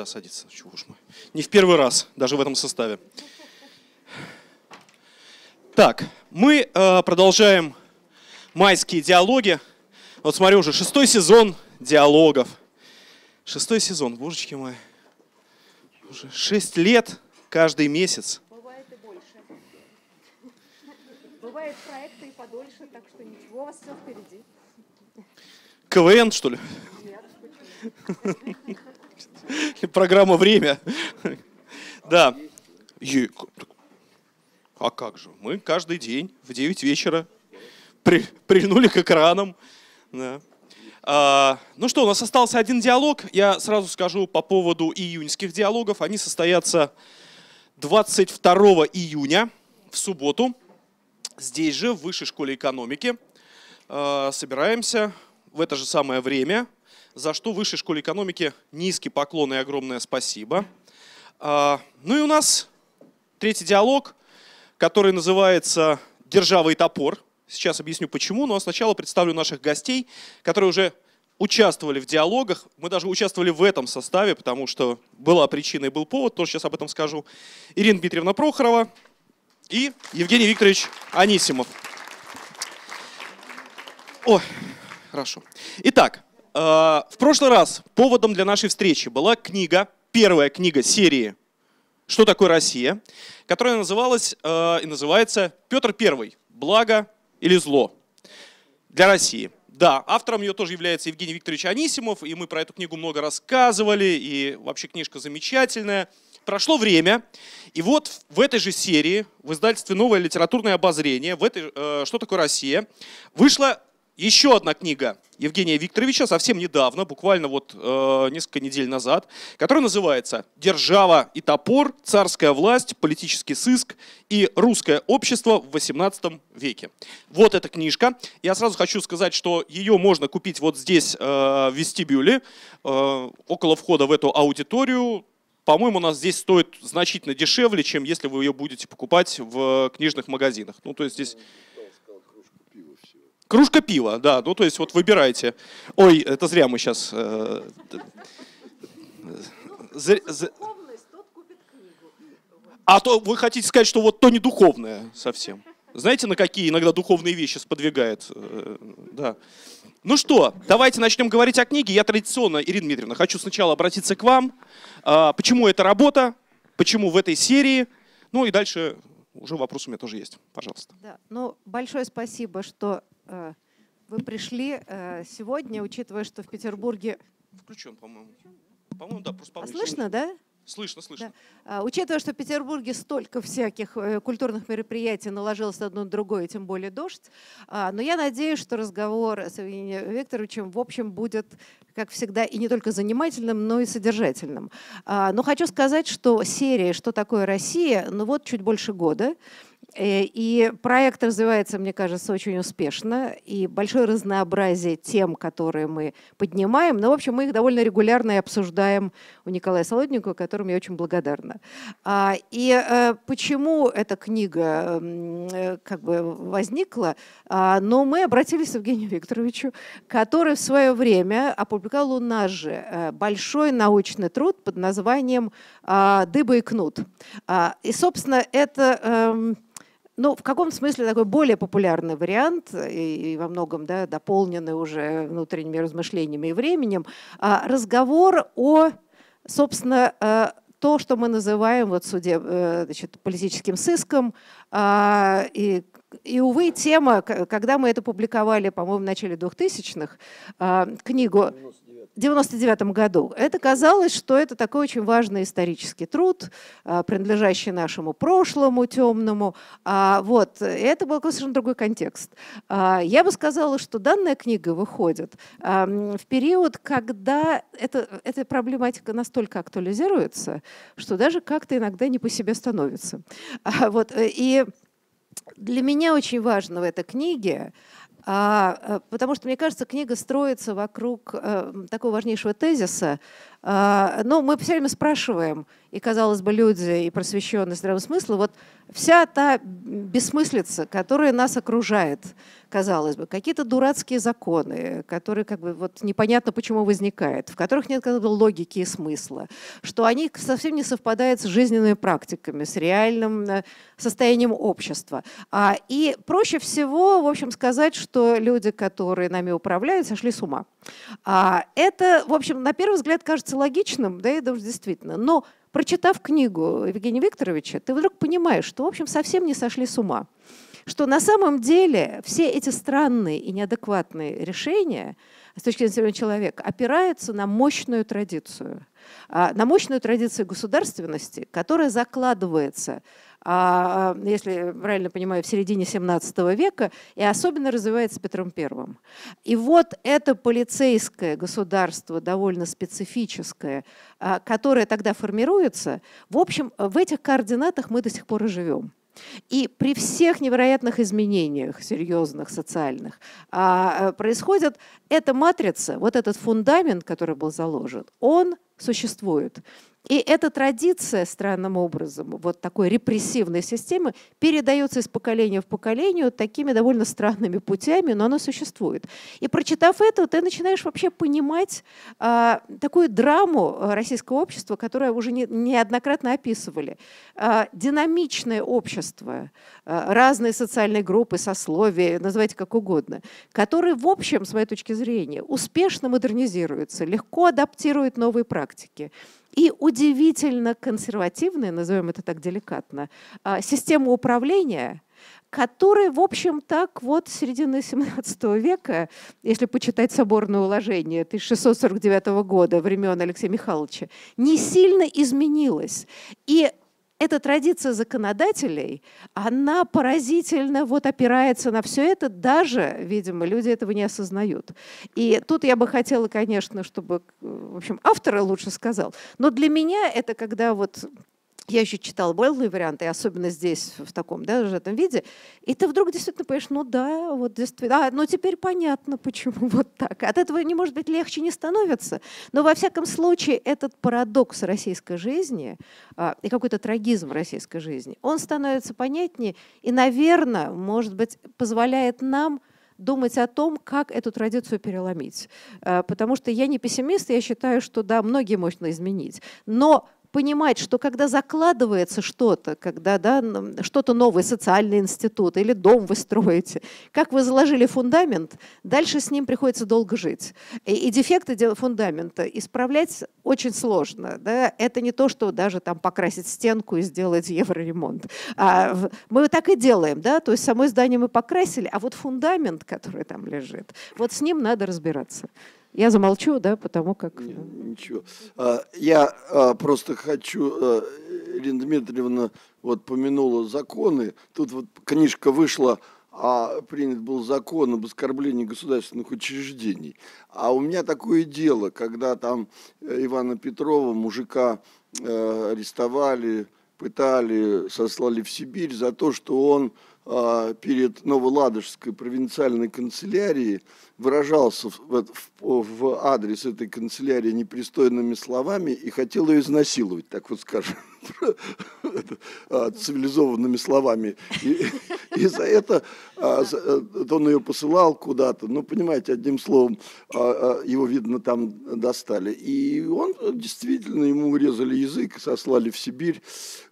Да, садится, чего уж мы. Не в первый раз, даже в этом составе. Так, мы э, продолжаем майские диалоги. Вот смотрю, уже шестой сезон диалогов. Шестой сезон, божечки мои. Уже шесть лет каждый месяц. Бывает и больше. Бывает проекты и подольше, так что ничего, у вас все впереди. КВН, что ли? Нет, Программа «Время». Да. А как же? Мы каждый день в 9 вечера при- прильнули к экранам. Да. А, ну что, у нас остался один диалог. Я сразу скажу по поводу июньских диалогов. Они состоятся 22 июня в субботу. Здесь же, в Высшей школе экономики. А, Собираемся в это же самое время, за что Высшей школе экономики низкий поклон и огромное спасибо. А, Ну и у нас третий диалог, который называется «Держава и топор». Сейчас объясню почему, но сначала представлю наших гостей, которые уже участвовали в диалогах. Мы даже участвовали в этом составе, потому что была причина и был повод, тоже сейчас об этом скажу. Ирина Дмитриевна Прохорова и Евгений Викторович Анисимов. Ой, хорошо. Итак, в прошлый раз поводом для нашей встречи была книга, первая книга серии «Что такое Россия?», которая называлась э, и называется «Петр I. Благо или зло для России». Да, автором ее тоже является Евгений Викторович Анисимов, и мы про эту книгу много рассказывали, и вообще книжка замечательная. Прошло время, и вот в этой же серии, в издательстве «Новое литературное обозрение», в этой, э, «Что такое Россия?», вышла еще одна книга Евгения Викторовича совсем недавно, буквально вот э, несколько недель назад, которая называется «Держава и топор. Царская власть, политический сыск и русское общество в XVIII веке». Вот эта книжка. Я сразу хочу сказать, что ее можно купить вот здесь э, в вестибюле, э, около входа в эту аудиторию. По-моему, у нас здесь стоит значительно дешевле, чем если вы ее будете покупать в книжных магазинах. Ну, то есть здесь Кружка пива, да. Ну, то есть вот выбирайте. Ой, это зря мы сейчас... Духовность, тот купит книгу. А то вы хотите сказать, что вот то не духовное совсем. Знаете, на какие иногда духовные вещи сподвигает? Э, Да. Ну что, давайте начнем говорить о книге. Я традиционно, Ирина Дмитриевна, хочу сначала обратиться к вам. А, Почему эта работа? Почему в этой серии? Ну и дальше уже вопрос у меня тоже есть. Пожалуйста. Да, ну, большое спасибо, что э, вы пришли э, сегодня, учитывая, что в Петербурге... Включен, по-моему. По-моему, да, просто А повыше. слышно, да? Слышно, слышно. А, Учитывая, что в Петербурге столько всяких э, культурных мероприятий наложилось одно на другое, тем более дождь, а, но я надеюсь, что разговор с Евгением Викторовичем, в общем, будет, как всегда, и не только занимательным, но и содержательным. А, Но хочу сказать, что серия «Что такое Россия?» ну вот чуть больше года, Э, И проект развивается, мне кажется, очень успешно. И большое разнообразие тем, которые мы поднимаем. Но, в общем, мы их довольно регулярно и обсуждаем у Николая Солодникова, которому я очень благодарна. А, И э, почему эта книга э, как бы возникла? А, Но мы обратились к Евгению Викторовичу, который в свое время опубликовал у нас же э, большой научный труд под названием а, «Дыба и кнут». И, собственно, это эм, ну, в каком смысле такой более популярный вариант, и, и во многом да, дополненный уже внутренними размышлениями и временем, а, разговор о, собственно, э, то, что мы называем вот судеб, э, значит, политическим сыском, а, и и, увы, тема, когда мы это публиковали, по-моему, в начале 2000-х, а, книгу в 99 году, это казалось, что это такой очень важный исторический труд, а, принадлежащий нашему прошлому темному. А, Вот, это был совершенно другой контекст. А, Я бы сказала, что данная книга выходит в период, когда это, эта проблематика настолько актуализируется, что даже как-то иногда не по себе становится. Вот, э, и для меня очень важно в этой книге, а, э, потому что, мне кажется, книга строится вокруг э, такого важнейшего тезиса. А, Но мы все время спрашиваем, и, казалось бы, люди и просвещенные здравого смысла, вот вся та бессмыслица, которая нас окружает, казалось бы, какие-то дурацкие законы, которые как бы вот непонятно почему возникают, в которых нет как бы, логики и смысла, что они совсем не совпадают с жизненными практиками, с реальным э, состоянием общества. А, и проще всего, в общем, сказать, что люди, которые нами управляют, сошли с ума. А, это, в общем, на первый взгляд кажется логичным, да, и даже действительно. Но прочитав книгу Евгения Викторовича, ты вдруг понимаешь, что, в общем, совсем не сошли с ума что на самом деле все эти странные и неадекватные решения с точки зрения человека опираются на мощную традицию, на мощную традицию государственности, которая закладывается а, если правильно понимаю, в середине 17 века, и особенно развивается Петром Первым. И вот это полицейское государство, довольно специфическое, а, которое тогда формируется, в общем, в этих координатах мы до сих пор и живем. И при всех невероятных изменениях, серьезных, социальных, а, происходит эта матрица, вот этот фундамент, который был заложен, он существует. И эта традиция странным образом, вот такой репрессивной системы, передается из поколения в поколение такими довольно странными путями, но она существует. И прочитав это, ты начинаешь вообще понимать а, такую драму российского общества, которое уже не, неоднократно описывали. А, динамичное общество, а, разные социальные группы, сословия, называйте как угодно, которые, в общем, с моей точки зрения, успешно модернизируются, легко адаптируют новые практики и удивительно консервативная, назовем это так деликатно, а, система управления, которая, в общем, так вот с середины 17 века, если почитать соборное уложение 1649 года времен Алексея Михайловича, не сильно изменилась. И эта традиция законодателей, она поразительно вот опирается на все это, даже, видимо, люди этого не осознают. И тут я бы хотела, конечно, чтобы, в общем, автор лучше сказал, но для меня это когда вот я еще читала более варианты, особенно здесь, в таком, да, этом виде, и ты вдруг действительно понимаешь, ну да, вот действительно, а, ну теперь понятно, почему вот так. От этого не может быть легче не становится. Но во всяком случае этот парадокс российской жизни а, и какой-то трагизм российской жизни, он становится понятнее и, наверное, может быть, позволяет нам думать о том, как эту традицию переломить. А, потому что я не пессимист, я считаю, что да, многие можно изменить. Но понимать, что когда закладывается что-то, когда да, что-то новое, социальный институт или дом вы строите, как вы заложили фундамент, дальше с ним приходится долго жить. И, и дефекты фундамента исправлять очень сложно. Да? Это не то, что даже там покрасить стенку и сделать евроремонт. А мы так и делаем. Да? То есть само здание мы покрасили, а вот фундамент, который там лежит, вот с ним надо разбираться. Я замолчу, да, потому как... Ничего. А, я а, просто хочу, Ирина Дмитриевна вот помянула законы. Тут вот книжка вышла, а принят был закон об оскорблении государственных учреждений. А у меня такое дело, когда там э, Ивана Петрова, мужика, э, арестовали, пытали, сослали в Сибирь за то, что он перед Новоладожской провинциальной канцелярией выражался в, в, в адрес этой канцелярии непристойными словами и хотел ее изнасиловать, так вот скажем, а, цивилизованными словами. И, и за это а, э, он ее посылал куда-то, ну, понимаете, одним словом, а, его, видно, там достали. И он действительно, ему урезали язык, сослали в Сибирь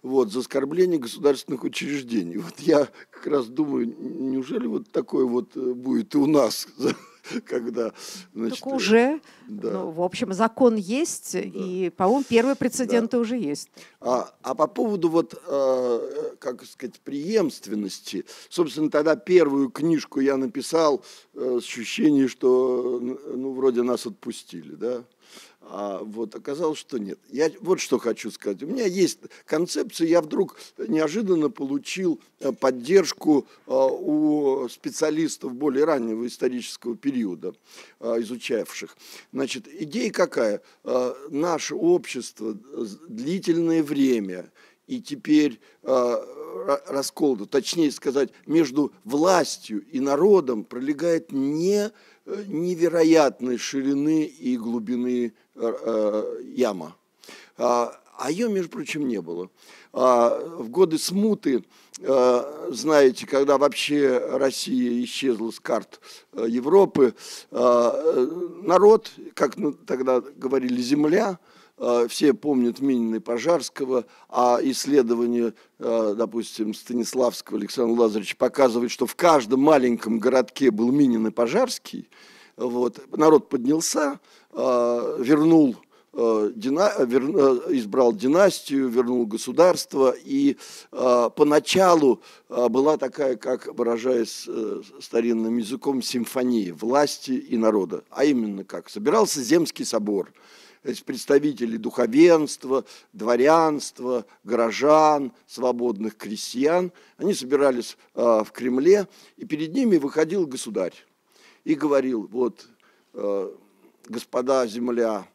вот, за оскорбление государственных учреждений. Вот я как раз думаю, неужели вот такое вот э, будет и у нас когда... Значит, так уже, да. ну, в общем, закон есть, да. и, по-моему, первые прецеденты да. уже есть. А, а по поводу, вот, э, как сказать, преемственности, собственно, тогда первую книжку я написал э, с ощущением, что, ну, вроде нас отпустили, да, а вот оказалось, что нет. Я вот что хочу сказать. У меня есть концепция, я вдруг неожиданно получил э, поддержку э, у специалистов более раннего исторического периода, э, изучавших. Значит, идея какая? Наше общество длительное время и теперь раскол, точнее сказать, между властью и народом пролегает не невероятной ширины и глубины Э, яма. А, а ее, между прочим, не было. А, в годы смуты, знаете, когда вообще Россия исчезла с карт Европы, народ, как тогда говорили, земля, все помнят Минина Пожарского, а исследование, допустим, Станиславского Александра Лазаревича показывает, что в каждом маленьком городке был Минин и Пожарский. Вот. Народ поднялся, вернул Э, дина, вер, э, избрал династию, вернул государство, и э, поначалу э, была такая, как выражаясь э, старинным языком, симфония власти и народа. А именно как? Собирался Земский собор, представители духовенства, дворянства, горожан, свободных крестьян. Они собирались э, в Кремле, и перед ними выходил государь и говорил, вот, э, господа земля,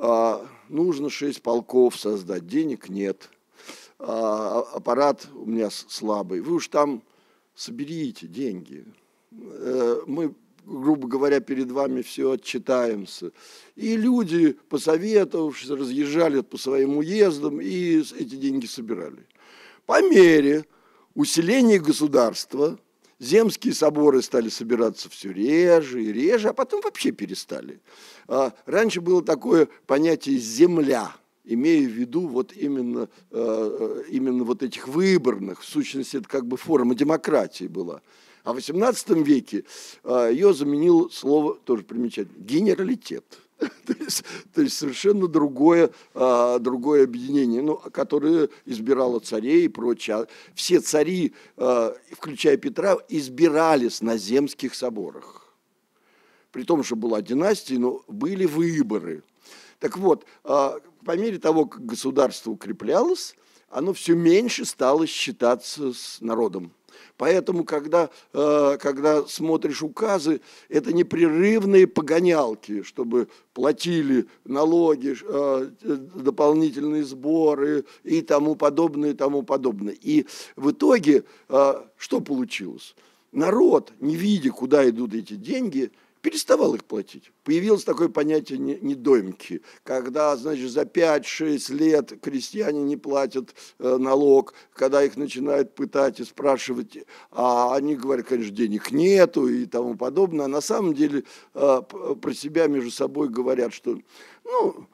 а, нужно шесть полков создать, денег нет, а, аппарат у меня слабый, вы уж там соберите деньги, э, мы грубо говоря, перед вами все отчитаемся. И люди, посоветовавшись, разъезжали по своим уездам и эти деньги собирали. По мере усиления государства земские соборы стали собираться все реже и реже, а потом вообще перестали. А, раньше было такое понятие «земля», имея в виду вот именно, э, именно вот этих выборных, в сущности, это как бы форма демократии была. А в XVIII веке э, ее заменил слово, тоже примечательно, генералитет – то, есть, то есть совершенно другое, а, другое объединение, ну, которое избирало царей и прочее. А все цари, а, включая Петра, избирались на земских соборах. При том, что была династия, но были выборы. Так вот, а, по мере того, как государство укреплялось, оно все меньше стало считаться с народом. Поэтому, когда, э, когда смотришь указы, это непрерывные погонялки, чтобы платили налоги, э, дополнительные сборы и тому подобное, и тому подобное. И в итоге э, что получилось? Народ, не видя, куда идут эти деньги, переставал их платить. Появилось такое понятие недоймки, когда, значит, за 5-6 лет крестьяне не платят э, налог, когда их начинают пытать и спрашивать, а они говорят, конечно, денег нету и тому подобное, а на самом деле э, про себя между собой говорят, что, ну,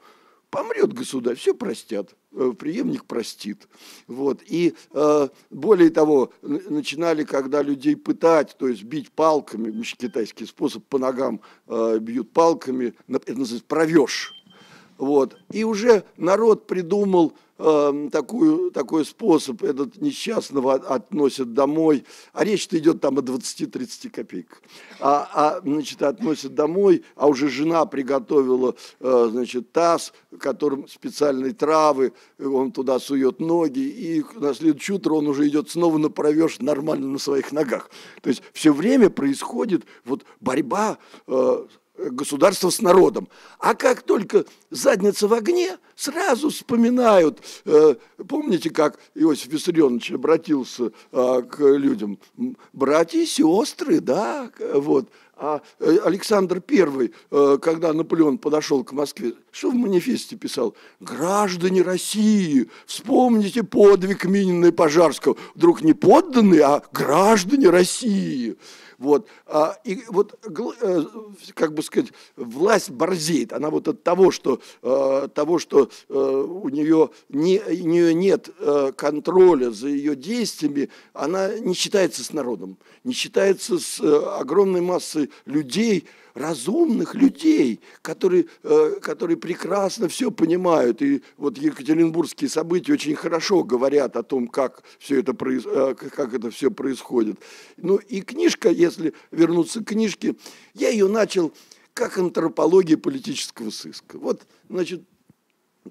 помрет государь, все простят, преемник простит. Вот. И э, более того, начинали, когда людей пытать, то есть бить палками, китайский способ, по ногам э, бьют палками, это называется провеж. Вот. И уже народ придумал э, такую, такой способ, этот несчастного относят домой, а речь-то идет там о 20-30 копеек, а, а, значит, относят домой, а уже жена приготовила, э, значит, таз, которым специальные травы, он туда сует ноги, и на следующее утро он уже идет снова на провеж нормально на своих ногах. То есть все время происходит вот борьба э, государство с народом. А как только задница в огне, сразу вспоминают, э, помните, как Иосиф Виссарионович обратился э, к людям, братья и сестры, да, вот. А э, Александр I, э, когда Наполеон подошел к Москве, что в манифесте писал? «Граждане России, вспомните подвиг Минина и Пожарского». Вдруг не подданные, а граждане России. Вот. А, и вот, э, как бы сказать, власть борзеет. Она вот от того, что, э, того, что э, у, нее не, у нее нет контроля за ее действиями, она не считается с народом, не считается с огромной массой людей, разумных людей, которые, э, которые прекрасно все понимают. И вот екатеринбургские события очень хорошо говорят о том, как все это, э, как это все происходит. Ну и книжка, если вернуться к книжке, я ее начал как антропология политического сыска. Вот, значит,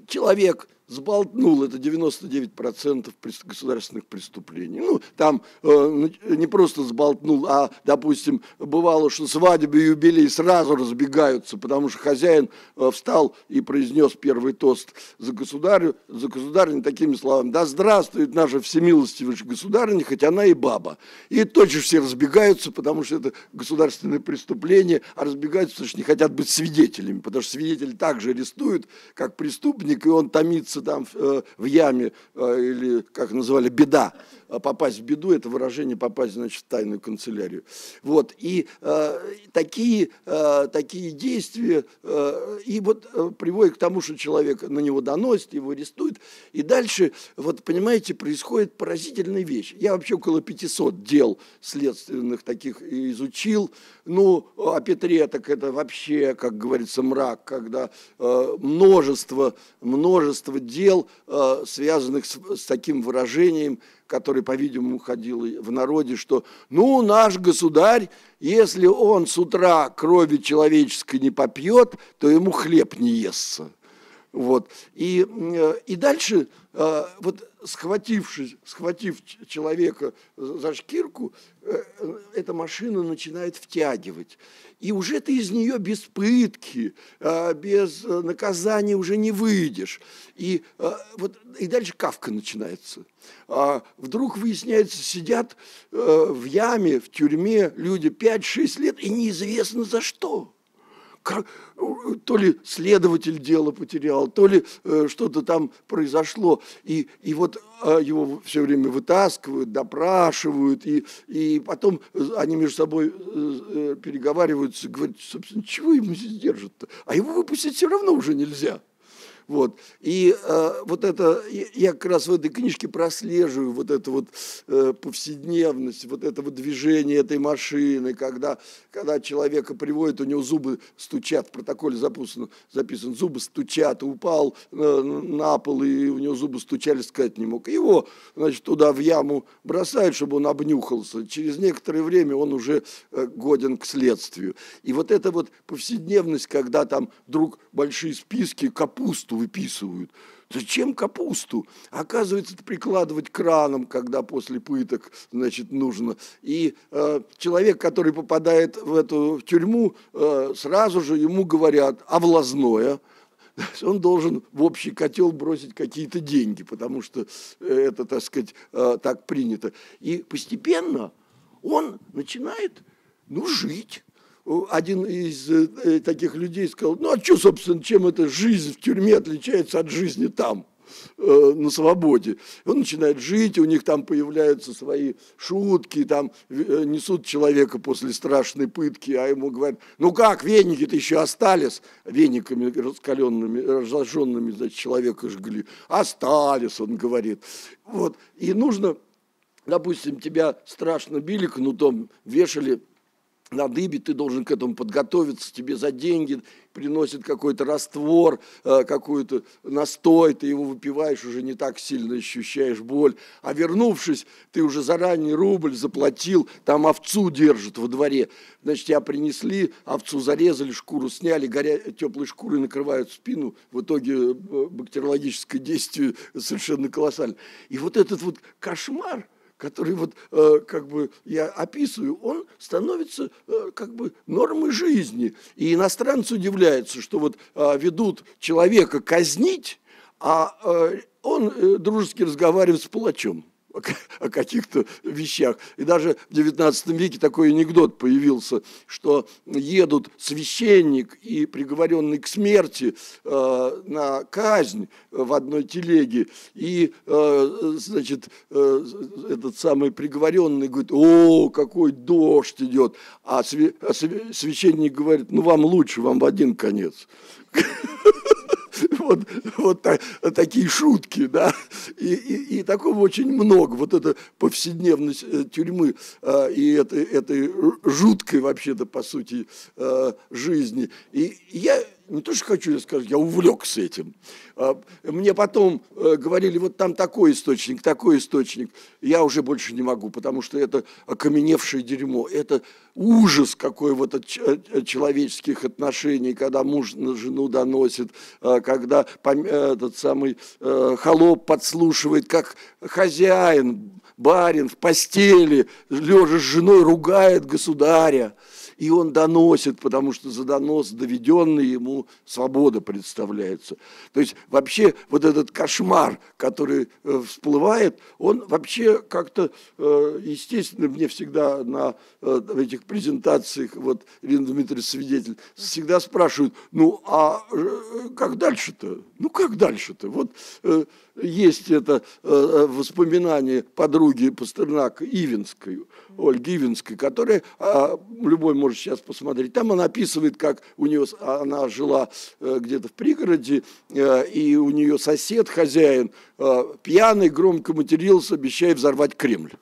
человек сболтнул, это 99% государственных преступлений. Ну, там э, не просто сболтнул, а, допустим, бывало, что свадьбы и юбилей сразу разбегаются, потому что хозяин э, встал и произнес первый тост за государю, за государыню такими словами, да здравствует наша всемилостивая государыня, хоть она и баба. И точно все разбегаются, потому что это государственное преступление, а разбегаются, потому что не хотят быть свидетелями, потому что свидетель также арестуют, как преступник, и он томится там в, в яме или, как называли, беда. А попасть в беду, это выражение попасть, значит, в тайную канцелярию. Вот, и э, такие, э, такие действия, э, и вот э, приводят к тому, что человек на него доносит, его арестуют, и дальше, вот, понимаете, происходит поразительная вещь. Я вообще около 500 дел следственных таких изучил, ну, о Петре так это вообще, как говорится, мрак, когда э, множество, множество дел, э, связанных с, с таким выражением, который, по-видимому, ходил в народе, что ну, наш государь, если он с утра крови человеческой не попьет, то ему хлеб не естся. Вот. И, э, и дальше, вот схватившись, схватив человека за шкирку, э, эта машина начинает втягивать. И уже ты из нее без пытки, без наказания уже не выйдешь. И, вот, и дальше кавка начинается. А вдруг выясняется, сидят в яме, в тюрьме люди 5-6 лет, и неизвестно за что то ли следователь дело потерял, то ли э, что-то там произошло. И, и вот э, его все время вытаскивают, допрашивают, и, и потом они между собой э, э переговариваются, говорят, собственно, чего ему здесь держат-то? А его выпустить все равно уже нельзя. Вот. И э, вот это, я как раз в этой книжке прослеживаю вот эту вот э, повседневность, вот это вот движение этой машины, когда, когда человека приводят, у него зубы стучат, в протоколе записан, записан зубы стучат, упал э, на пол, и у него зубы стучали, сказать не мог. Его, значит, туда в яму бросают, чтобы он обнюхался. Через некоторое время он уже э, годен к следствию. И вот эта вот повседневность, когда там вдруг большие списки, капусту, капусту выписывают. Зачем капусту? Оказывается, это прикладывать краном, когда после пыток, значит, нужно. И э, человек, который попадает в эту в тюрьму, э, сразу же ему говорят, а влазное? Он должен в общий котел бросить какие-то деньги, потому что это, так сказать, э, так принято. И постепенно он начинает, ну, жить один из э, таких людей сказал, ну а что, собственно, чем эта жизнь в тюрьме отличается от жизни там? Э, на свободе. Он начинает жить, у них там появляются свои шутки, там э, несут человека после страшной пытки, а ему говорят, ну как, веники-то еще остались, вениками раскаленными, разожженными, значит, человека жгли. Остались, он говорит. Вот. И нужно, допустим, тебя страшно били кнутом, вешали на дыбе, ты должен к этому подготовиться, тебе за деньги приносят какой-то раствор, э, какой-то настой, ты его выпиваешь, уже не так сильно ощущаешь боль. А вернувшись, ты уже заранее рубль заплатил, там овцу держат во дворе. Значит, тебя принесли, овцу зарезали, шкуру сняли, горя... теплой шкурой накрывают спину. В итоге э, бактериологическое действие совершенно колоссально. И вот этот вот кошмар – который вот э, как бы я описываю, он становится э, как бы нормой жизни. И иностранцы удивляются, что вот э, ведут человека казнить, а э, он э, дружески разговаривает с палачом о каких-то вещах. И даже в XIX веке такой анекдот появился, что едут священник и приговоренный к смерти э, на казнь в одной телеге, и, э, значит, э, этот самый приговоренный говорит, о, какой дождь идет, а, свя- а священник говорит, ну вам лучше, вам в один конец. вот, вот так, такие шутки, да, и, и, и такого очень много, вот эта повседневность э, тюрьмы э, и этой, этой жуткой вообще-то, по сути, э, жизни. И я не то, что хочу сказать, я увлекся этим. А, мне потом э, говорили, вот там такой источник, такой источник. Я уже больше не могу, потому что это окаменевшее дерьмо. Это ужас какой вот от э, человеческих отношений, когда муж на жену доносит, а, когда этот самый э, холоп подслушивает, как хозяин, барин в постели, лежа с женой, ругает государя. И он доносит, потому что за донос доведенный ему свобода представляется. То есть вообще вот этот кошмар, который э, всплывает, он вообще как-то, э, естественно, мне всегда на э, этих презентациях, вот Ирина Дмитриевна свидетель, всегда спрашивают, ну а как дальше-то? Ну как дальше-то? Вот есть это воспоминание подруги Пастернака Ивинской, Ольги Ивинской, которая, э, любой может сейчас посмотреть, там она описывает, как у нее, она жила э, где-то в пригороде, э, и у нее сосед, хозяин, э, пьяный, громко матерился, обещая взорвать Кремль.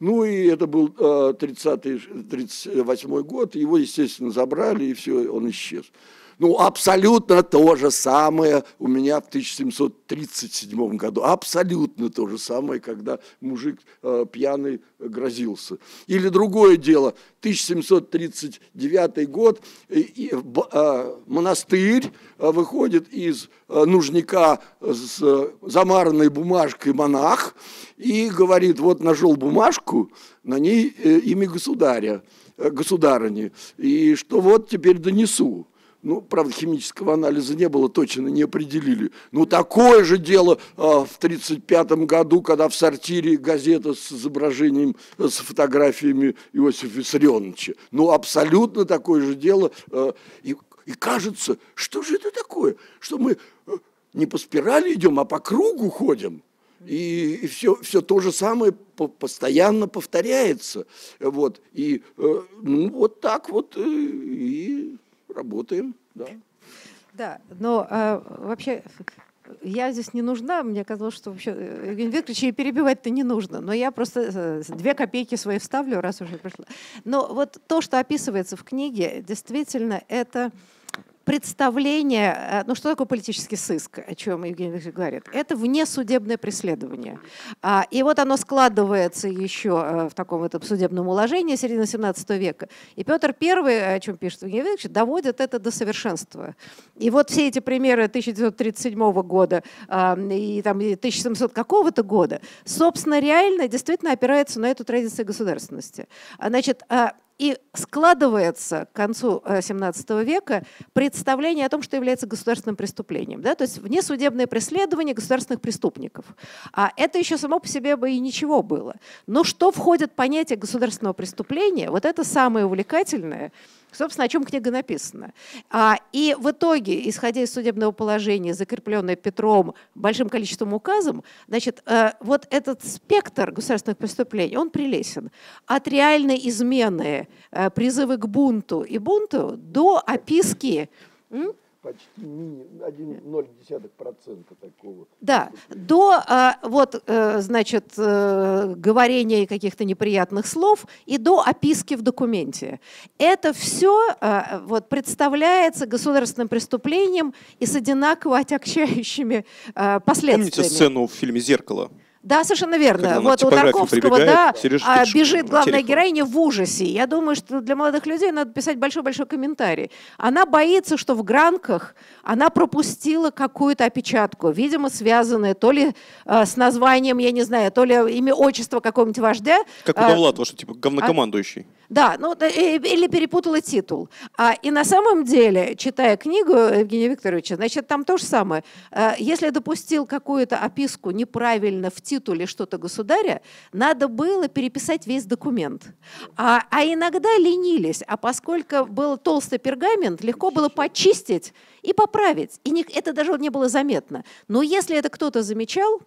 Ну и это был 30-38 э, год, его, естественно, забрали, и все, он исчез. Ну, абсолютно то же самое у меня в 1737 году. Абсолютно то же самое, когда мужик э, пьяный грозился. Или другое дело, 1739 год, и, и, э, монастырь э, выходит из э, нужника с э, замаранной бумажкой монах и говорит, вот нашел бумажку, на ней имя государя, государыни, и что вот теперь донесу. Ну, правда, химического анализа не было, точно не определили. Ну, такое же дело а, в 1935 году, когда в сортире газета с изображением, с фотографиями Иосифа Виссарионовича. Ну, абсолютно такое же дело. А, и, и кажется, что же это такое? Что мы а, не по спирали идем, а по кругу ходим. И, и все, все то же самое по, постоянно повторяется. Вот. И э, ну, вот так вот э, и работаем, да. Да, но э, вообще я здесь не нужна, мне казалось, что вообще э, Евгений Викторович и перебивать-то не нужно, но я просто э, две копейки свои вставлю, раз уже пришла. Но вот то, что описывается в книге, действительно, это представление, э, ну что такое политический сыск, о чем Евгений Викторович говорит? Это внесудебное преследование. А, и вот оно складывается еще э, в таком этом судебном уложении середины 17 века. И Петр I, о чем пишет Евгений Викторович, доводит это до совершенства. И вот все эти примеры 1937 года а, и там 1700 какого-то года, собственно, реально действительно опираются на эту традицию государственности. А, значит, и складывается к концу XVII э, века представление о том, что является государственным преступлением. Да? То есть внесудебное преследование государственных преступников. А это еще само по себе бы и ничего было. Но что входит в понятие государственного преступления, вот это самое увлекательное – Собственно, о чем книга написана. А, и в итоге, исходя из судебного положения, закрепленное Петром большим количеством указом, значит, э, вот этот спектр государственных преступлений, он прелесен. От реальной измены, э, призывы к бунту и бунту до описки почти 1,0% такого. Да, до а, вот, э, значит, э, говорения каких-то неприятных слов и до описки в документе. Это все а, вот, представляется государственным преступлением и с одинаково отягчающими а, последствиями. Помните сцену в фильме «Зеркало»? Да, совершенно верно. Вот у Тарковского, да, а, бежит главная героиня в ужасе. Я думаю, что для молодых людей надо писать большой-большой комментарий. Она боится, что в гранках она пропустила какую-то опечатку, видимо, связанную то ли э, с названием, я не знаю, то ли имя, отчество какого-нибудь вождя. Как у а, Довлатова, что типа говнокомандующий. А, да, ну или перепутала титул. А, и на самом деле, читая книгу Евгения Викторовича, значит, там то же самое. А, если допустил какую-то описку неправильно в титуле что-то государя, надо было переписать весь документ. А, а иногда ленились, а поскольку был толстый пергамент, легко было почистить и поправить. И не, это даже не было заметно. Но если это кто-то замечал,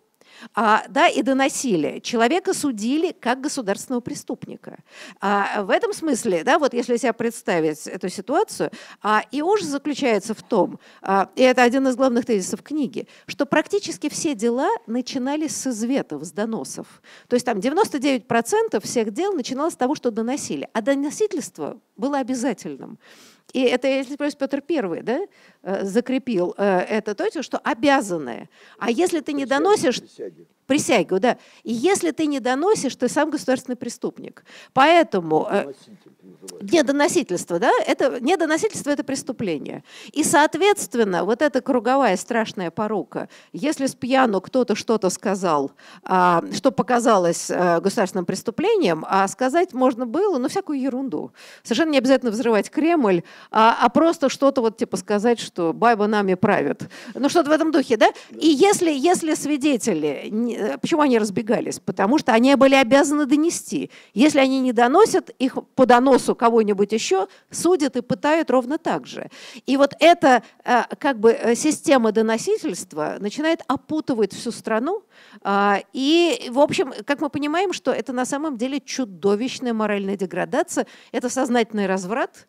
а, да, и доносили. Человека судили как государственного преступника. А, в этом смысле, да, вот если себе представить эту ситуацию, а, и ужас заключается в том, а, и это один из главных тезисов книги, что практически все дела начинались с изветов, с доносов. То есть там 99% всех дел начиналось с того, что доносили, а доносительство было обязательным. И это, если спросить, Петр Первый да, э, закрепил э, это, то, что обязанное. А если ты не доносишь... Присяги. Присягу, да. И если ты не доносишь, ты сам государственный преступник. Поэтому... Э, Доноситель Недоносительство, да? Это, недоносительство – это преступление. И, соответственно, вот эта круговая страшная порука, если с пьяну кто-то что-то сказал, а, что показалось а, государственным преступлением, а сказать можно было, ну, всякую ерунду. Совершенно не обязательно взрывать Кремль, а, а просто что-то вот типа сказать, что Байба нами правит. Ну, что-то в этом духе, да? И если, если свидетели, почему они разбегались? Потому что они были обязаны донести. Если они не доносят, их по доносу кого-нибудь еще судят и пытают ровно так же. И вот эта э, как бы э, система доносительства начинает опутывать всю страну. И, в общем, как мы понимаем, что это на самом деле чудовищная моральная деградация, это сознательный разврат.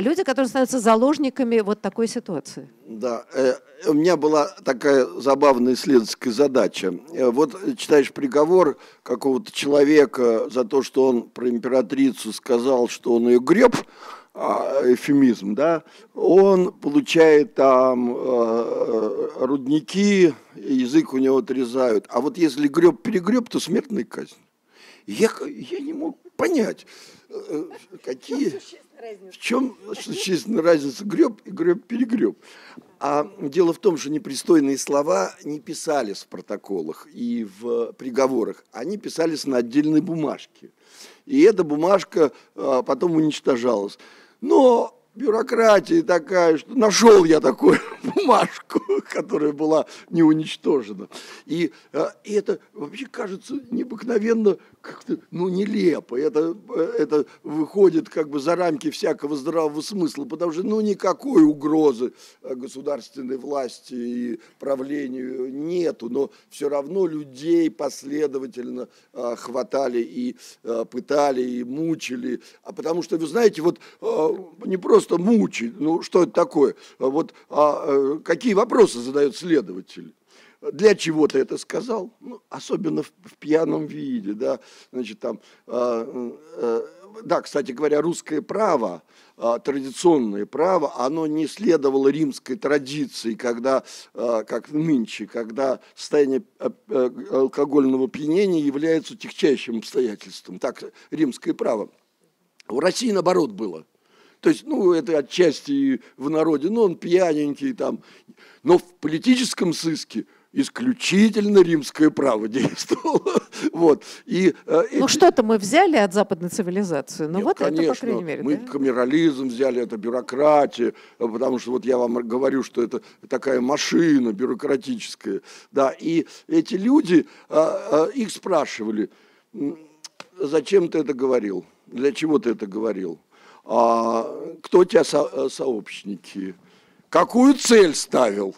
Люди, которые становятся заложниками вот такой ситуации. Да, э, у меня была такая забавная исследовательская задача. Вот читаешь приговор какого-то человека за то, что он про императрицу сказал, что он ее греб, а, эфемизм, да, он получает там э, рудники, язык у него отрезают. А вот если греб перегреб, то смертная казнь. Я, я не мог понять, э, в чем существенная разница греб и греб перегреб. А дело в том, что непристойные слова не писались в протоколах и в приговорах, они писались на отдельной бумажке. И эта бумажка а, потом уничтожалась. Но бюрократия такая, что нашел я такую бумажку, которая была не уничтожена. И, а, и это вообще кажется необыкновенно ну, нелепо. Это, это выходит как бы за рамки всякого здравого смысла, потому что, ну, никакой угрозы государственной власти и правлению нету, но все равно людей последовательно а, хватали и а, пытали, и мучили. А потому что, вы знаете, вот а, не просто мучить. Ну, что это такое? Вот а, э, какие вопросы задает следователь? Для чего ты это сказал? Ну, особенно в, в пьяном виде, да. Значит, там, а, а, да, кстати говоря, русское право, а, традиционное право, оно не следовало римской традиции, когда, а, как нынче, когда состояние а, алкогольного пьянения является тягчайшим обстоятельством. Так римское право. В России наоборот было – то есть, ну, это отчасти в народе, ну, он пьяненький там. Но в политическом сыске исключительно римское право действовало. вот. И, э, ну, эти... что-то мы взяли от западной цивилизации. Ну, Нет, вот конечно, это, по крайней мере. Мы да? камерализм взяли, это бюрократия, потому что вот я вам говорю, что это такая машина бюрократическая. Да, и эти люди, а, а, их спрашивали, зачем ты это говорил? Для чего ты это говорил? а, кто у тебя со, э, сообщники, какую цель ставил.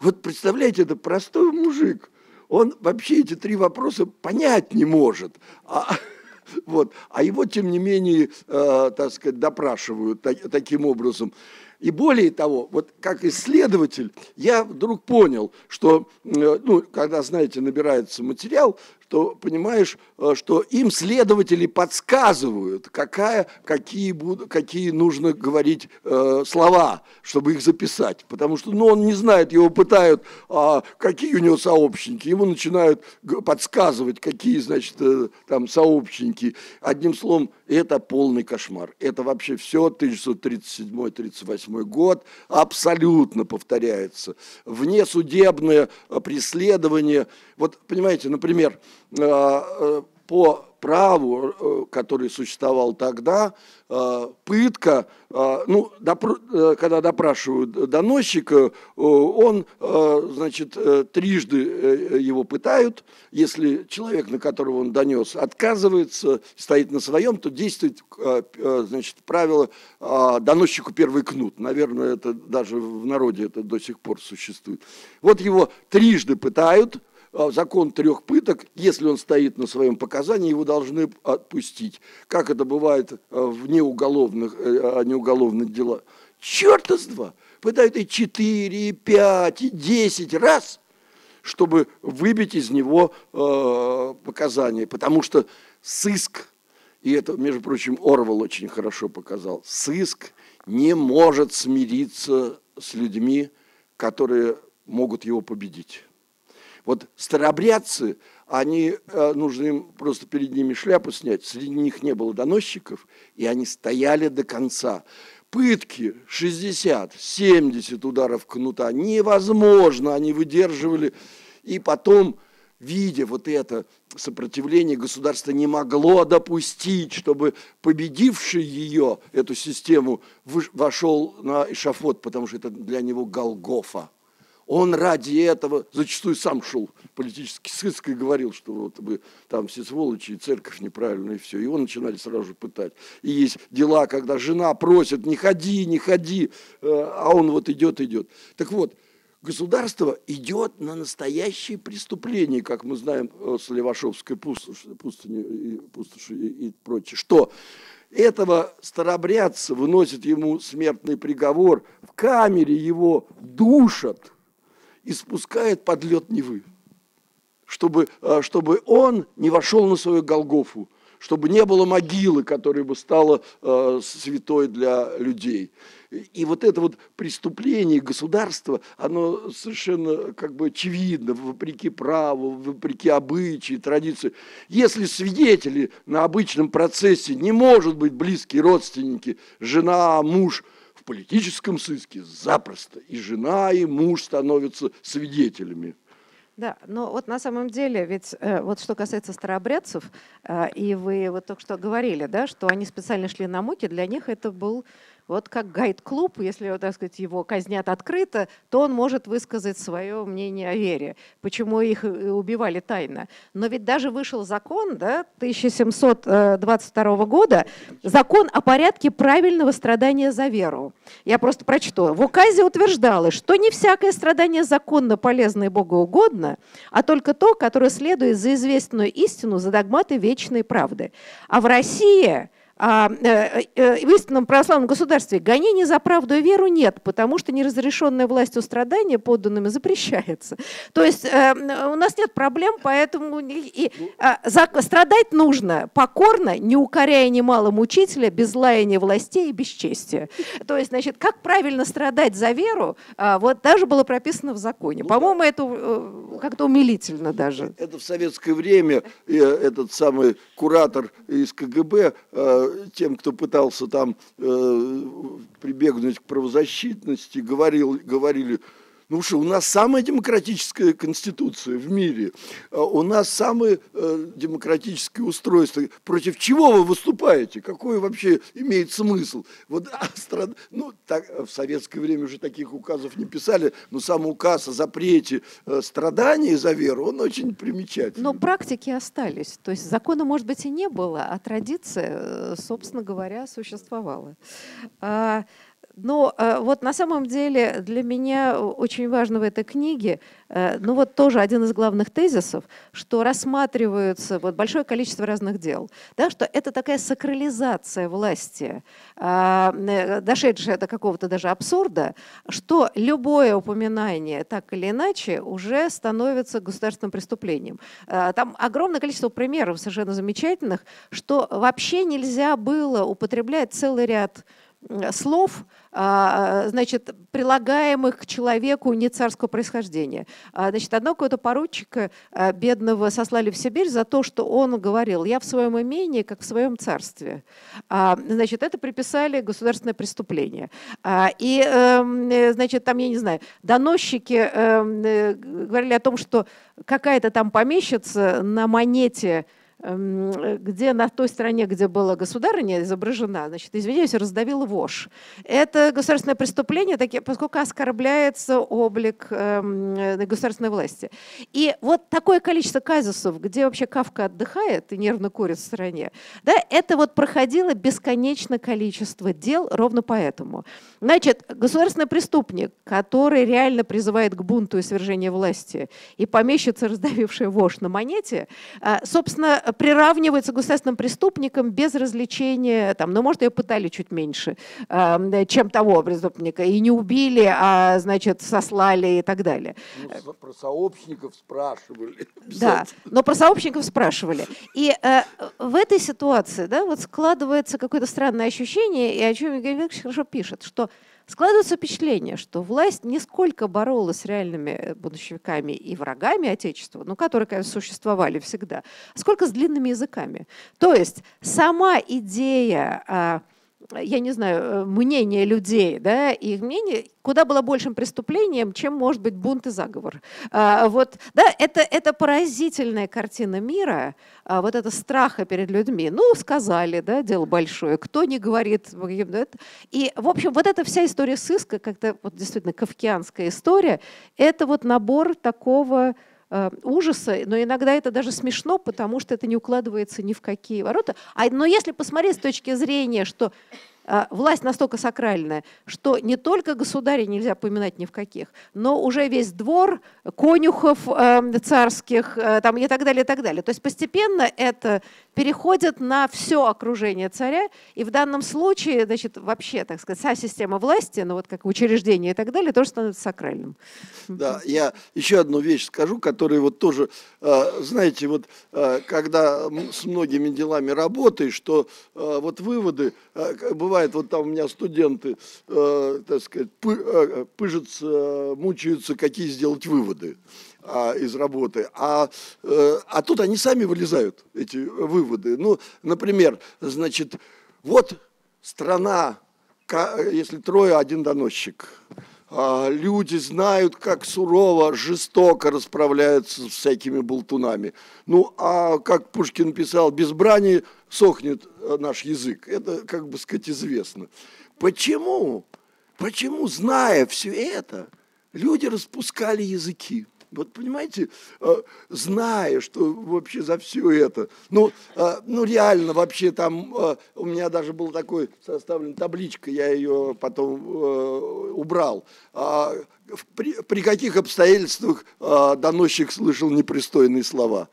Вот представляете, это простой мужик, он вообще эти три вопроса понять не может. А, вот, а его, тем не менее, э, так сказать, допрашивают та, таким образом. И более того, вот как исследователь, я вдруг понял, что, э, ну, когда, знаете, набирается материал, то понимаешь, э, что им следователи подсказывают, какая, какие, будут, какие нужно говорить э, слова, чтобы их записать. Потому что ну, он не знает, его пытают, а, какие у него сообщники. Ему начинают подсказывать, какие, значит, э, там сообщники. Одним словом, это полный кошмар. Это вообще все 1937-38 год абсолютно повторяется. Внесудебное преследование. Вот, понимаете, например, Э, э, по праву, э, который существовал тогда, пытка, ну, когда допрашивают доносчика, он, значит, трижды его пытают. Если человек, на которого он донес, отказывается, стоит на своем, то действует, значит, правило доносчику первый кнут. Наверное, это даже в народе это до сих пор существует. Вот его трижды пытают, закон трех пыток, если он стоит на своем показании, его должны отпустить. Как это бывает а, в неуголовных, э, а, неуголовных делах. Черт с два! Пытают и 4, и 5, и 10 раз, чтобы выбить из него э, показания. Потому что сыск, и это, между прочим, Орвал очень хорошо показал, сыск не может смириться с людьми, которые могут его победить. Вот старобрядцы, они, э, нужно им просто перед ними шляпу снять, среди них не было доносчиков, и они стояли до конца. Пытки 60, 70 ударов кнута невозможно, они выдерживали. И потом, видя вот это сопротивление, государство не могло допустить, чтобы победивший ее, эту систему, вошел на эшафот, потому что это для него Голгофа. Он ради этого зачастую сам шел политический сыск и говорил, что вот вы там все сволочи, и церковь неправильная, и все. Его начинали сразу же пытать. И есть дела, когда жена просит, не ходи, не ходи, э, а он вот идет, идет. Так вот, государство идет на настоящие преступления, как мы знаем э, с Левашовской пустоши, пустыни, и, пустоши и, и прочее. Что? Этого старобрядца выносят ему смертный приговор, в камере его душат – и спускает под лед Невы, чтобы, а, чтобы он не вошел на свою Голгофу, чтобы не было могилы, которая бы стала э, святой для людей. И вот это вот преступление государства, оно совершенно как бы очевидно, вопреки праву, вопреки обычаи, традиции. Если свидетели на обычном процессе не может быть близкие родственники, жена, муж – политическом сыске запросто и жена, и муж становятся свидетелями. Да, но вот на самом деле, ведь э, вот что касается старообрядцев, э, и вы вот только что говорили, да, что они специально шли на муки, для них это был вот как гайд-клуб, если, так сказать, его казнят открыто, то он может высказать свое мнение о вере, почему их убивали тайно. Но ведь даже вышел закон да, 1722 года, закон о порядке правильного страдания за веру. Я просто прочту. В указе утверждалось, что не всякое страдание законно, полезно и богоугодно, а только то, которое следует за известную истину, за догматы вечной правды. А в России э, э, в истинном православном государстве гонений за правду и веру нет, потому что неразрешенная властью страдания подданными запрещается. То есть э, у нас нет проблем, поэтому и, а, страдать нужно покорно, не укоряя немало мучителя, без лаяния властей и бесчестия. То есть, значит, как правильно страдать за веру, а, вот даже было прописано в законе. Ну, По-моему, это как-то умилительно даже. Это в советское время этот самый куратор из КГБ тем, кто пытался там э, прибегнуть к правозащитности, говорил, говорили, ну что, у нас самая демократическая конституция в мире, а у нас самое э, демократическое устройство. Против чего вы выступаете? Какой вообще имеет смысл? Вот, а, ну, так, в советское время уже таких указов не писали, но сам указ о запрете э, страданий за веру, он очень примечательный. Но практики остались. То есть закона, может быть, и не было, а традиция, э, собственно говоря, существовала. Э, вот на самом деле для меня очень важно в этой книге, э, ну вот тоже один из главных тезисов, что рассматриваются вот большое количество разных дел, да, что это такая сакрализация власти, а, э, дошедшая до какого-то даже абсурда, что любое упоминание так или иначе уже становится государственным преступлением. Там огромное количество примеров совершенно замечательных, что вообще нельзя было употреблять целый ряд слов, а, значит, прилагаемых к человеку не царского происхождения. А, значит, одного какого-то поручика а, бедного сослали в Сибирь за то, что он говорил, я в своем имении, как в своем царстве. Значит, это приписали государственное преступление. И, эм, значит, там, я не знаю, доносчики эм, э, говорили о том, что какая-то там помещица на монете где на той стороне, где была государыня изображена, значит, извиняюсь, раздавила вож. Это государственное преступление, поскольку оскорбляется облик э, государственной власти. И вот такое количество казусов, где вообще Кавка отдыхает и нервно курит в стороне, да, это вот проходило бесконечное количество дел ровно поэтому. Значит, государственный преступник, который реально призывает к бунту и свержению власти, и помещица, раздавившая вож на монете, э, собственно, приравнивается к государственным преступникам без развлечения, там, ну, может, ее пытали чуть меньше, э, чем того преступника, и не убили, а, значит, сослали и так далее. Ну, про сообщников спрашивали. Да, но про сообщников спрашивали. И э, в этой ситуации, да, вот складывается какое-то странное ощущение, и о чем Евгений Викторович хорошо пишет, что складывается впечатление, что власть не сколько боролась с реальными э, будущевиками и врагами Отечества, ну, которые, конечно, существовали всегда, сколько с длинными языками. То есть сама идея а, я не знаю, э, мнение людей, да, их мнение куда было большим преступлением, чем может быть бунт и заговор. А, вот, да, это, это поразительная картина мира, а, вот это страха перед людьми. Ну, сказали, да, дело большое, кто не говорит. И, в общем, вот эта вся история сыска, как-то вот действительно кавкианская история, это вот набор такого ужаса, но иногда это даже смешно, потому что это не укладывается ни в какие ворота. А, но если посмотреть с точки зрения, что власть настолько сакральная, что не только государя нельзя поминать ни в каких, но уже весь двор конюхов э, царских э, там, и так далее, и так далее. То есть постепенно это переходит на все окружение царя, и в данном случае, значит, вообще, так сказать, вся система власти, ну вот как учреждение и так далее, тоже становится сакральным. Да, я еще одну вещь скажу, которая вот тоже, э, знаете, вот когда с многими делами работаешь, что вот выводы бывают бывает, вот там у меня студенты, э, так сказать, пы, э, пыжатся, мучаются, какие сделать выводы а, из работы. А, э, а тут они сами вылезают, эти выводы. Ну, например, значит, вот страна, если трое, один доносчик – люди знают, как сурово, жестоко расправляются с всякими болтунами. Ну, а как Пушкин писал, без брани сохнет э, наш язык. Это, как бы сказать, известно. Почему? Почему, зная все это, люди распускали языки? Вот понимаете, э, зная, что вообще за все это, ну, э, ну реально вообще там, э, у меня даже был такой составлен табличка, я ее потом убрал. А, при, при каких обстоятельствах доносчик слышал непристойные слова?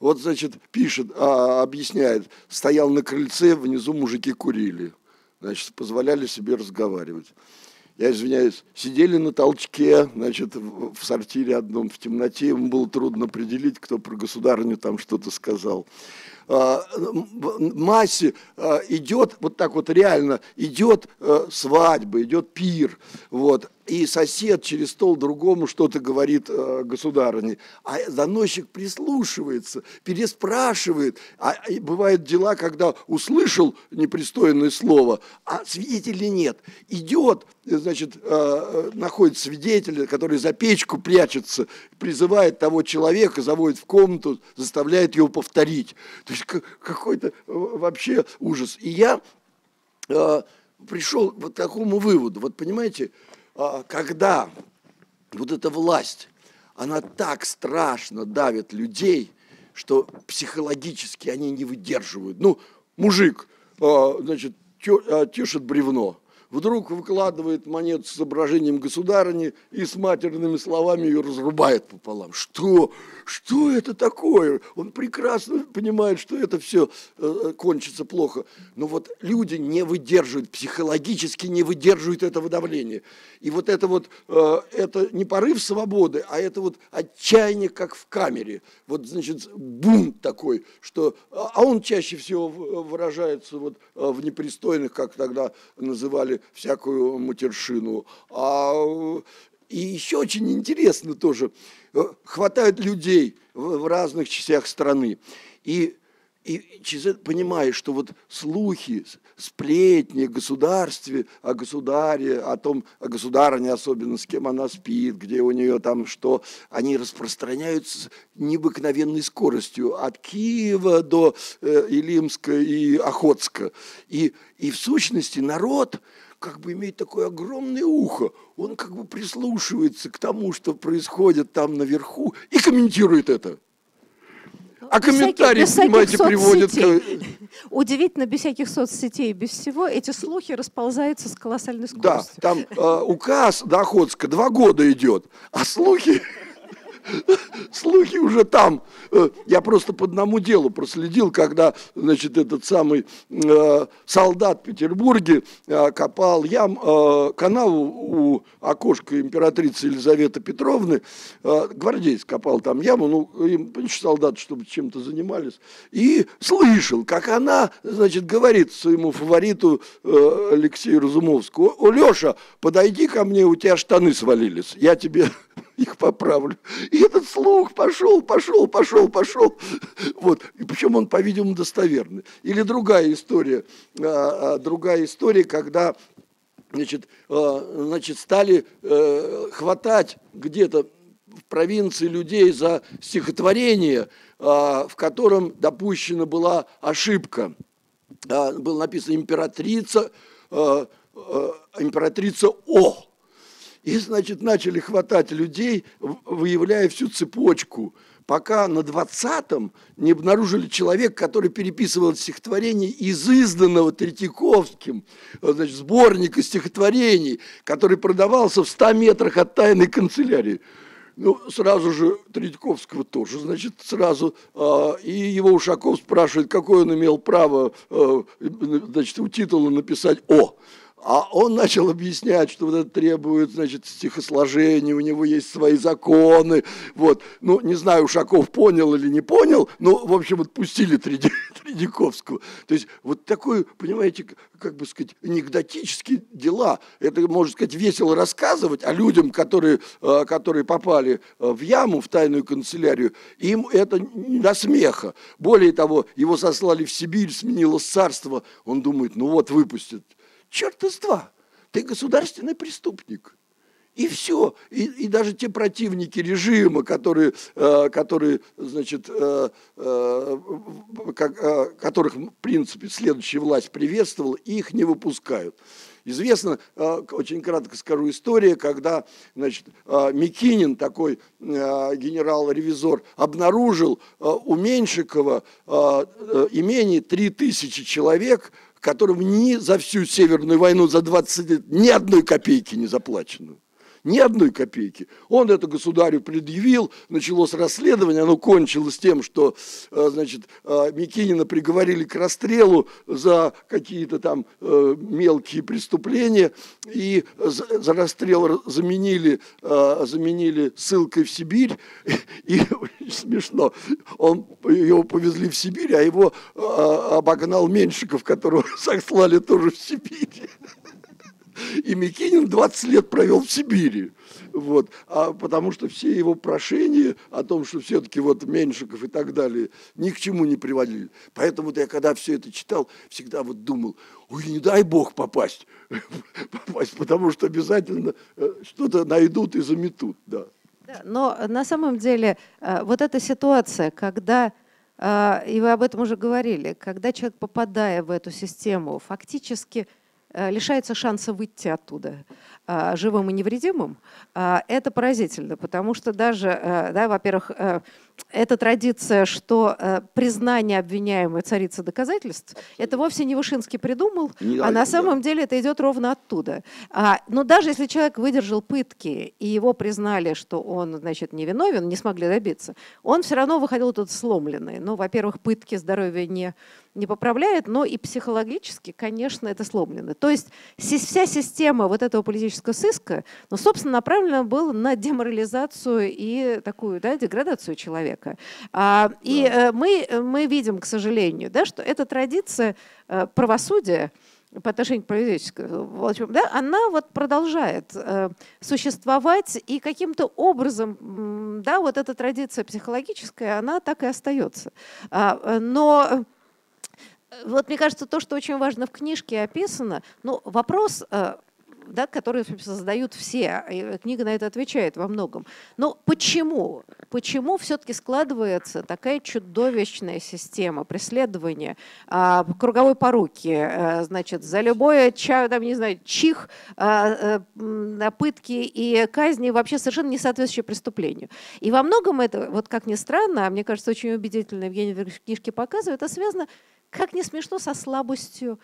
Вот, значит, пишет, а, объясняет, стоял на крыльце, внизу мужики курили, значит, позволяли себе разговаривать я извиняюсь, сидели на толчке, значит, в сортире одном в темноте, ему было трудно определить, кто про государню там что-то сказал. А, массе а, идет, вот так вот реально, идет э, свадьба, идет пир, вот, и сосед через стол другому что-то говорит э, государыне, а доносчик прислушивается, переспрашивает. А, и бывают дела, когда услышал непристойное слово, а свидетелей нет. Идет, значит, э, э, находит свидетеля, который за печку прячется, призывает того человека, заводит в комнату, заставляет его повторить. Какой-то э, вообще ужас. И я э, пришел вот к такому выводу. Вот понимаете, а, когда вот эта власть, она так страшно давит людей, что психологически они не выдерживают. Ну, мужик, значит, тешит бревно, вдруг выкладывает монету с изображением государыни и с матерными словами ее разрубает пополам. Что? Что это такое? Он прекрасно понимает, что это все э, кончится плохо. Но вот люди не выдерживают, психологически не выдерживают этого давления. И вот это вот, э, это не порыв свободы, а это вот отчаяние, как в камере. Вот, значит, бунт такой, что... А он чаще всего выражается вот э, в непристойных, как тогда называли всякую матершину. А, и еще очень интересно тоже, э, хватает людей в, в разных частях страны. И и понимаешь, что вот слухи, сплетни о государстве, о государе, о том, о государыне особенно, с кем она спит, где у нее там что, они распространяются необыкновенной скоростью от Киева до э, Илимска и Охотска. И, и в сущности народ, как бы имеет такое огромное ухо. Он как бы прислушивается к тому, что происходит там наверху, и комментирует это. А комментарии, без понимаете, приводят... Удивительно, без всяких соцсетей, без всего, эти слухи расползаются с колоссальной скоростью. Да, там э, указ Доходска два года идет, а слухи слухи уже там. Э, я просто по одному делу проследил, когда, значит, этот самый э, солдат в Петербурге э, копал ям, канаву у окошка императрицы Елизаветы Петровны, гвардейц копал там яму, ну, им, солдаты, чтобы чем-то занимались, и слышал, как она, значит, говорит своему фавориту Алексею Разумовскому, «О, Леша, подойди ко мне, у тебя штаны свалились, я тебе их поправлю. И этот слух пошел, пошел, пошел, пошел. Вот. И причем он, по-видимому, достоверный. Или другая история, а, а, другая история, когда значит, а, значит, стали э, хватать где-то в провинции людей за стихотворение, в котором допущена была ошибка. Было написано императрица, императрица О. И, значит, начали хватать людей, выявляя всю цепочку, пока на 20-м не обнаружили человека, который переписывал стихотворение из изданного Третьяковским, значит, сборника стихотворений, который продавался в 100 метрах от тайной канцелярии. Ну, сразу же Третьяковского тоже, значит, сразу. Э, и его Ушаков спрашивает, какое он имел право, э, значит, у титула написать «О». А он начал объяснять, что вот это требует, значит, стихосложения, у него есть свои законы. Вот. Ну, не знаю, Ушаков понял или не понял, но, в общем, отпустили Тредяковскую. То есть вот такой, понимаете, как бы сказать, анекдотические дела. Это, можно сказать, весело рассказывать, а людям, которые, э, которые попали э, в яму, в тайную канцелярию, им это до смеха. Более того, его сослали в Сибирь, сменилось царство. Он думает, ну вот выпустят Черт из два. Ты государственный преступник. И все. И, и даже те противники режима, которые, э, которые значит, э, э, как, э, которых, в принципе, следующая власть приветствовала, их не выпускают. Известно, э, очень кратко скажу, история, когда значит, э, Микинин, такой э, генерал-ревизор, обнаружил у Меньшикова имение 3000 человек – которым ни за всю Северную войну за 20 лет ни одной копейки не заплачено ни одной копейки. Он это государю предъявил, началось расследование, оно кончилось тем, что, э, значит, э, Микинина приговорили к расстрелу за какие-то там э, мелкие преступления, и за расстрел заменили, заменили ссылкой в Сибирь, и смешно, он, его повезли в Сибирь, а его обогнал Меньшиков, которого сослали тоже в Сибирь. И Микинин 20 лет провел в Сибири. Вот. А потому что все его прошения о том, что все-таки вот Меньшиков и так далее, ни к чему не приводили. Поэтому я когда все это читал, всегда вот думал, ой, не дай бог попасть, попасть потому что обязательно э, что-то найдут и заметут. Да. Да, но на самом деле э, вот эта ситуация, когда э, и вы об этом уже говорили, когда человек, попадая в эту систему, фактически лишается шанса выйти оттуда а, живым и невредимым, а, это поразительно, потому что даже, э, да, во-первых, э, эта традиция, что признание обвиняемой царицы доказательств, это вовсе не Вышинский придумал, не, а на самом деле это идет ровно оттуда. А, но даже если человек выдержал пытки и его признали, что он, значит, невиновен, не смогли добиться, он все равно выходил тут сломленный. Ну, во-первых, пытки здоровья не не поправляет, но и психологически, конечно, это сломлено. То есть вся система вот этого политического сыска, ну, собственно, направлена была на деморализацию и такую да, деградацию человека. А, и. Э, мы, мы видим, к сожалению, да, что эта традиция э, правосудия, по отношению к политическому, да, она вот продолжает э, существовать, и каким-то образом, да, вот эта традиция психологическая, она так и остается. А, э, но вот мне кажется, то, что очень важно в книжке описано, ну, вопрос, э, да, который задают все, и книга на это отвечает во многом. Но почему? Почему все-таки складывается такая чудовищная система преследования, а, круговой поруки, а, значит, за любое, там, не знаю, чих, а, а, пытки и казни вообще совершенно не соответствующие преступлению. И во многом это, вот как ни странно, а мне кажется, очень убедительно Евгений в книжке показывает, это связано как не смешно, со слабостью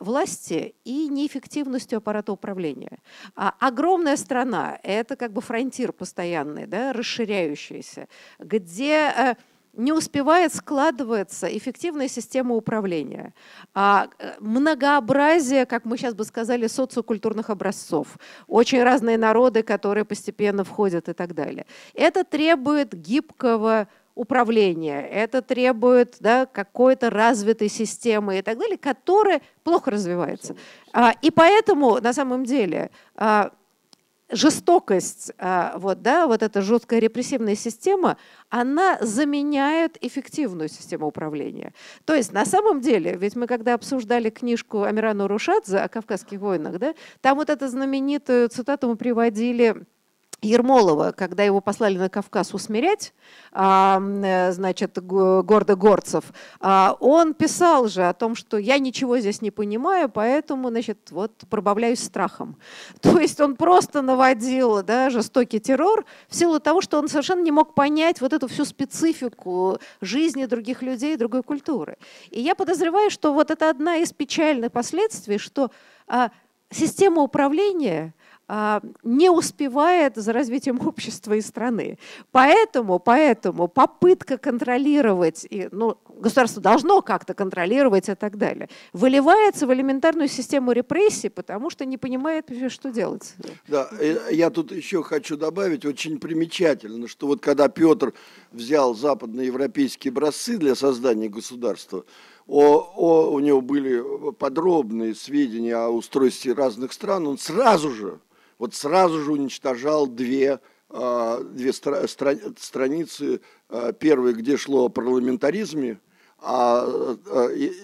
власти и неэффективностью аппарата управления. А огромная страна – это как бы фронтир постоянный, да, расширяющийся, где э, не успевает складываться эффективная система управления. А э, многообразие, как мы сейчас бы сказали, социокультурных образцов. Очень разные народы, которые постепенно входят и так далее. Это требует гибкого управления, это требует да, какой-то развитой системы и так далее, которая плохо развивается. А, и поэтому на самом деле а, жестокость, а, вот, да, вот эта жесткая репрессивная система, она заменяет эффективную систему управления. То есть на самом деле, ведь мы когда обсуждали книжку Амирана Рушадзе о Кавказских войнах, да, там вот эту знаменитую цитату мы приводили Ермолова, когда его послали на Кавказ усмирять, а, э, значит, гордо горцев, а, он писал же о том, что я ничего здесь не понимаю, поэтому, значит, вот пробавляюсь страхом. То есть он просто наводил да, жестокий террор в силу того, что он совершенно не мог понять вот эту всю специфику жизни других людей, другой культуры. И я подозреваю, что вот это одна из печальных последствий, что а, система управления – не успевает за развитием общества и страны. Поэтому, поэтому попытка контролировать, и, ну, государство должно как-то контролировать и так далее, выливается в элементарную систему репрессий, потому что не понимает, что делать. Да, я тут еще хочу добавить, очень примечательно, что вот когда Петр взял западноевропейские образцы для создания государства, о, о, у него были подробные сведения о устройстве разных стран, он сразу же вот сразу же уничтожал две, а, две стра страницы. А, Первая, где шло о парламентаризме, а,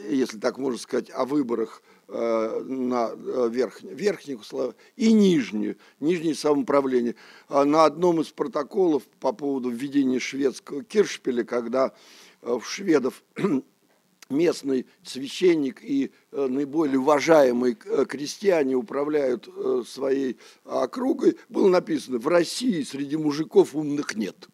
если так можно сказать, о выборах на верх, верхних условиях и нижнюю, нижнее самоуправление. На одном из протоколов по поводу введения шведского киршпеля, когда в шведов местный священник и э, наиболее уважаемые э, крестьяне управляют э, своей округой, было написано, в России среди мужиков умных нет.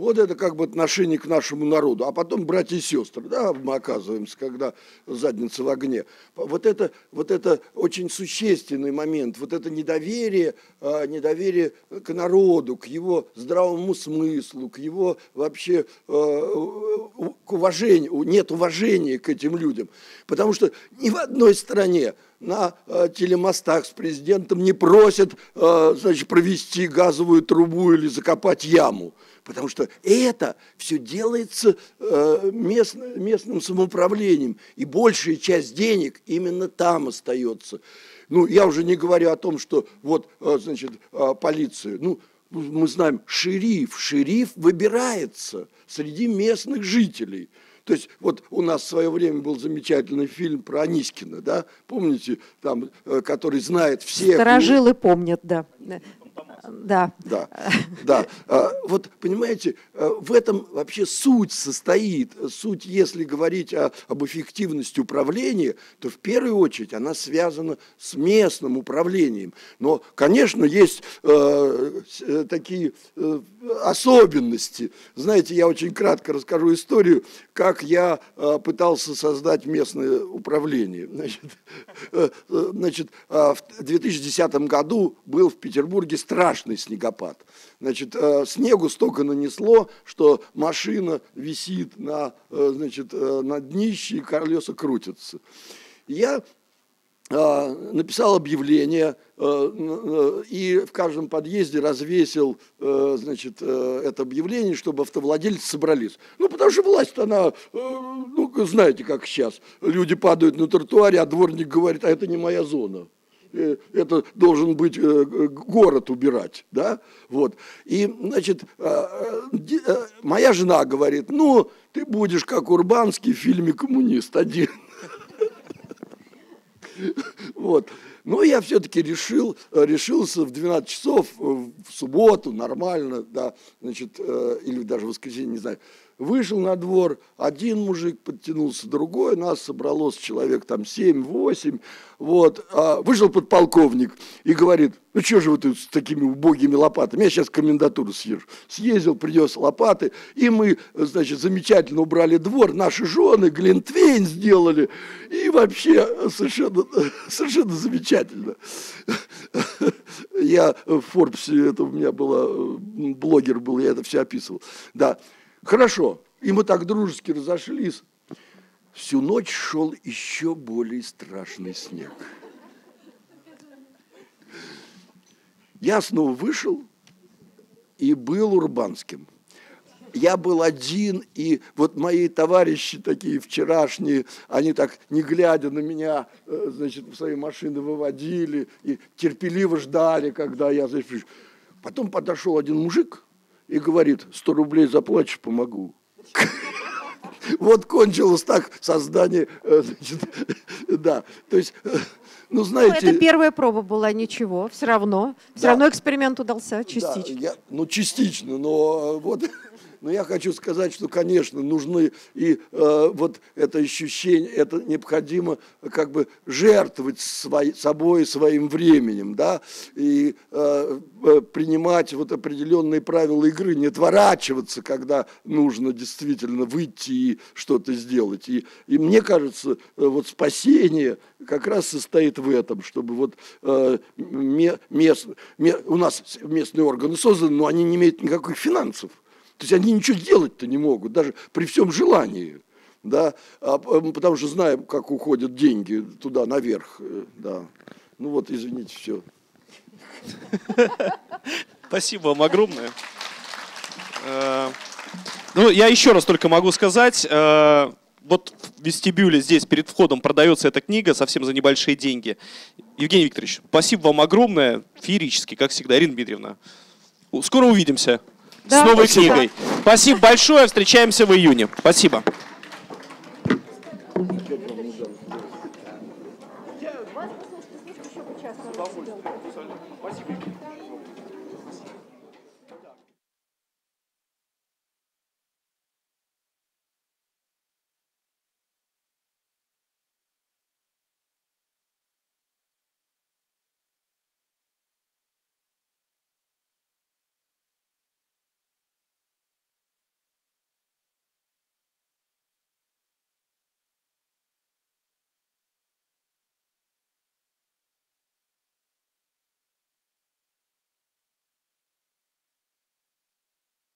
Вот это как бы отношение к нашему народу. А потом братья и сестры, да, мы оказываемся, когда задница в огне. Вот это, вот это очень существенный момент, вот это недоверие, а, недоверие к народу, к его здравому смыслу, к его вообще а, к уважению, нет уважения к этим людям. Потому что ни в одной стране на э, телемостах с президентом не просят э, значит, провести газовую трубу или закопать яму. Потому что это все делается э, местно, местным самоуправлением. И большая часть денег именно там остается. Ну, я уже не говорю о том, что вот, э, значит, э, полиция. Ну, мы знаем, шериф, шериф выбирается среди местных жителей. То есть вот у нас в свое время был замечательный фильм про Анискина, да, помните, там, который знает всех. Старожилы помнят, да. Да. Да, да. А, вот, понимаете, а, в этом вообще суть состоит. Суть, если говорить о, об эффективности управления, то в первую очередь она связана с местным управлением. Но, конечно, есть э, э такие э, особенности. Знаете, я очень кратко расскажу историю, как я э, пытался создать местное управление. Значит, э, э значит э, в 2010 году был в Петербурге страшный снегопад. Значит, э, снегу столько нанесло, что машина висит на, э, значит, э, на днище, и колеса крутятся. Я написал объявление и в каждом подъезде развесил значит, это объявление, чтобы автовладельцы собрались. Ну, потому что власть, она, ну, знаете, как сейчас, люди падают на тротуаре, а дворник говорит, а это не моя зона. Э, это должен быть э, город убирать, да, вот. И, значит, э, моя жена говорит, ну, ты будешь как Урбанский в фильме «Коммунист» один. Вот. Но я все-таки решил, решился в 12 часов в субботу, нормально, да, значит, или даже в воскресенье, не знаю, Вышел на двор, один мужик подтянулся, другой, нас собралось человек там 7-8, вот, а вышел подполковник и говорит, ну что же вы тут с такими убогими лопатами, я сейчас комендатуру съезжу. Съездил, принес лопаты, и мы, значит, замечательно убрали двор, наши жены глинтвейн сделали, и вообще совершенно, совершенно замечательно. Я в Форбсе, это у меня было, блогер был, я это все описывал, да. Хорошо. И мы так дружески разошлись. Всю ночь шел еще более страшный снег. Я снова вышел и был урбанским. Я был один, и вот мои товарищи такие вчерашние, они так, не глядя на меня, э, значит, в свои машины выводили и терпеливо ждали, когда я... Потом подошел один мужик, и говорит, 100 рублей заплатишь, помогу. Вот кончилось так создание, э, значит, да, то есть, э, ну знаете... Ну, это первая проба была, ничего, все равно, все да. равно эксперимент удался частично. Да, я, ну, частично, но вот но я хочу сказать, что, конечно, нужны и э, вот это ощущение, это необходимо как бы жертвовать свой, собой, своим временем, да, и э, э, принимать вот определенные правила игры, не отворачиваться, когда нужно действительно выйти и что-то сделать. И, и мне кажется, э, вот спасение как раз состоит в этом, чтобы вот э, мест, у нас местные органы созданы, но они не имеют никаких финансов. То есть они ничего делать-то не могут, даже при всем желании. Да? А, потому что знаем, как уходят деньги туда наверх. Э, да. Ну вот, извините, все. Спасибо вам огромное. Э, ну, я еще раз только могу сказать, э, вот в вестибюле здесь перед входом продается эта книга совсем за небольшие деньги. Евгений Викторович, спасибо вам огромное, феерически, как всегда. Ирина Дмитриевна, скоро увидимся да, с новой спасибо. книгой. Спасибо большое, встречаемся в июне. Спасибо. Я вас послушаю, еще по